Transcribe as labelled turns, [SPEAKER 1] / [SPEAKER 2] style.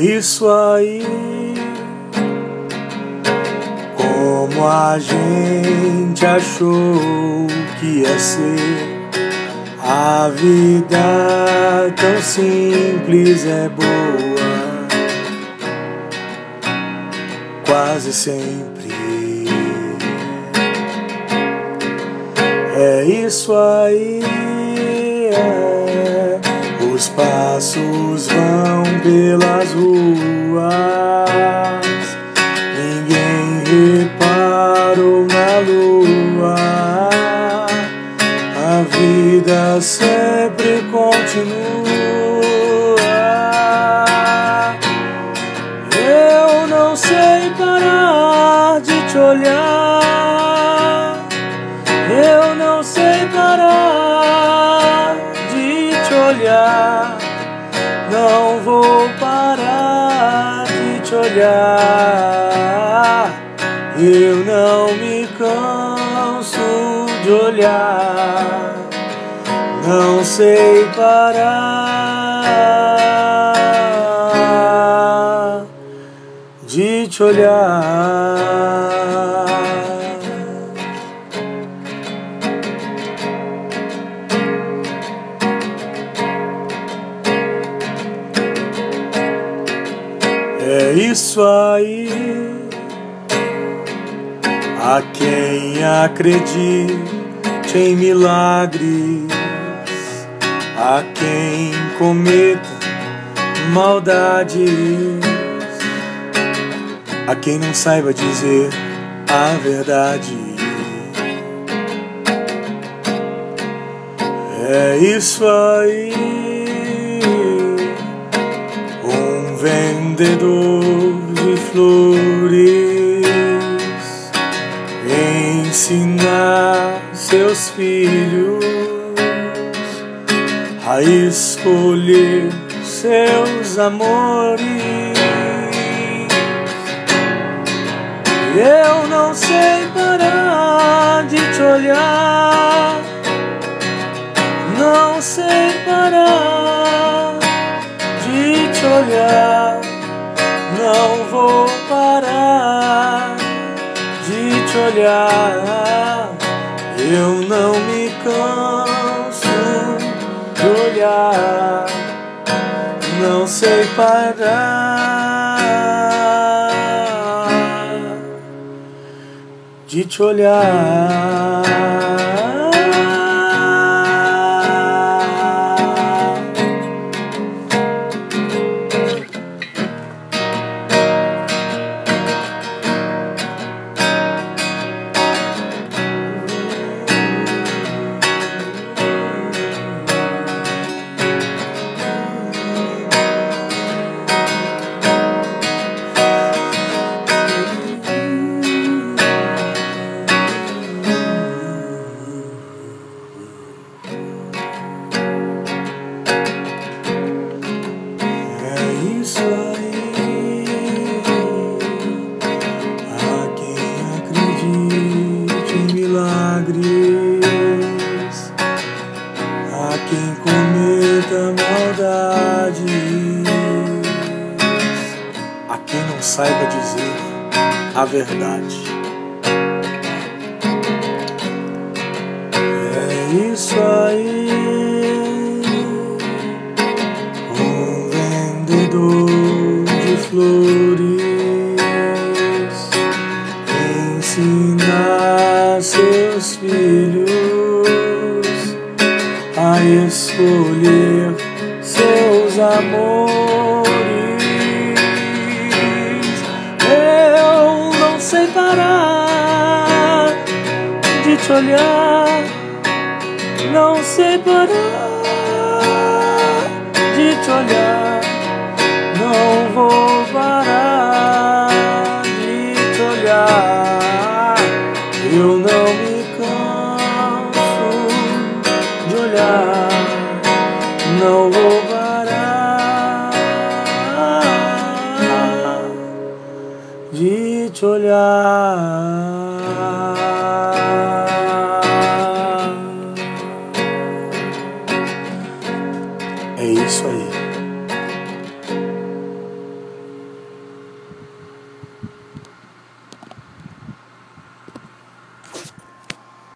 [SPEAKER 1] isso aí. Como a gente achou que ia ser. A vida tão simples é boa, quase sempre. É isso aí. É. Os passos vão pelas ruas, ninguém reparou na lua. A vida sempre continua. Eu não sei parar de te olhar. Te olhar. Eu não me canso de olhar. Não sei parar de te olhar. É isso aí. A quem acredite em milagres, a quem cometa maldades, a quem não saiba dizer a verdade. É isso aí. Vendedor de flores ensinar seus filhos a escolher seus amores. Eu não sei parar de te olhar, não sei parar de te olhar, vou parar de te olhar. Eu não me canso de olhar, não sei parar de te olhar. Saiba dizer a verdade. É isso aí. Um vendedor de flores ensinar seus filhos a escolher seus amores. Sei parar de te olhar, não sei parar de te olhar. É isso aí.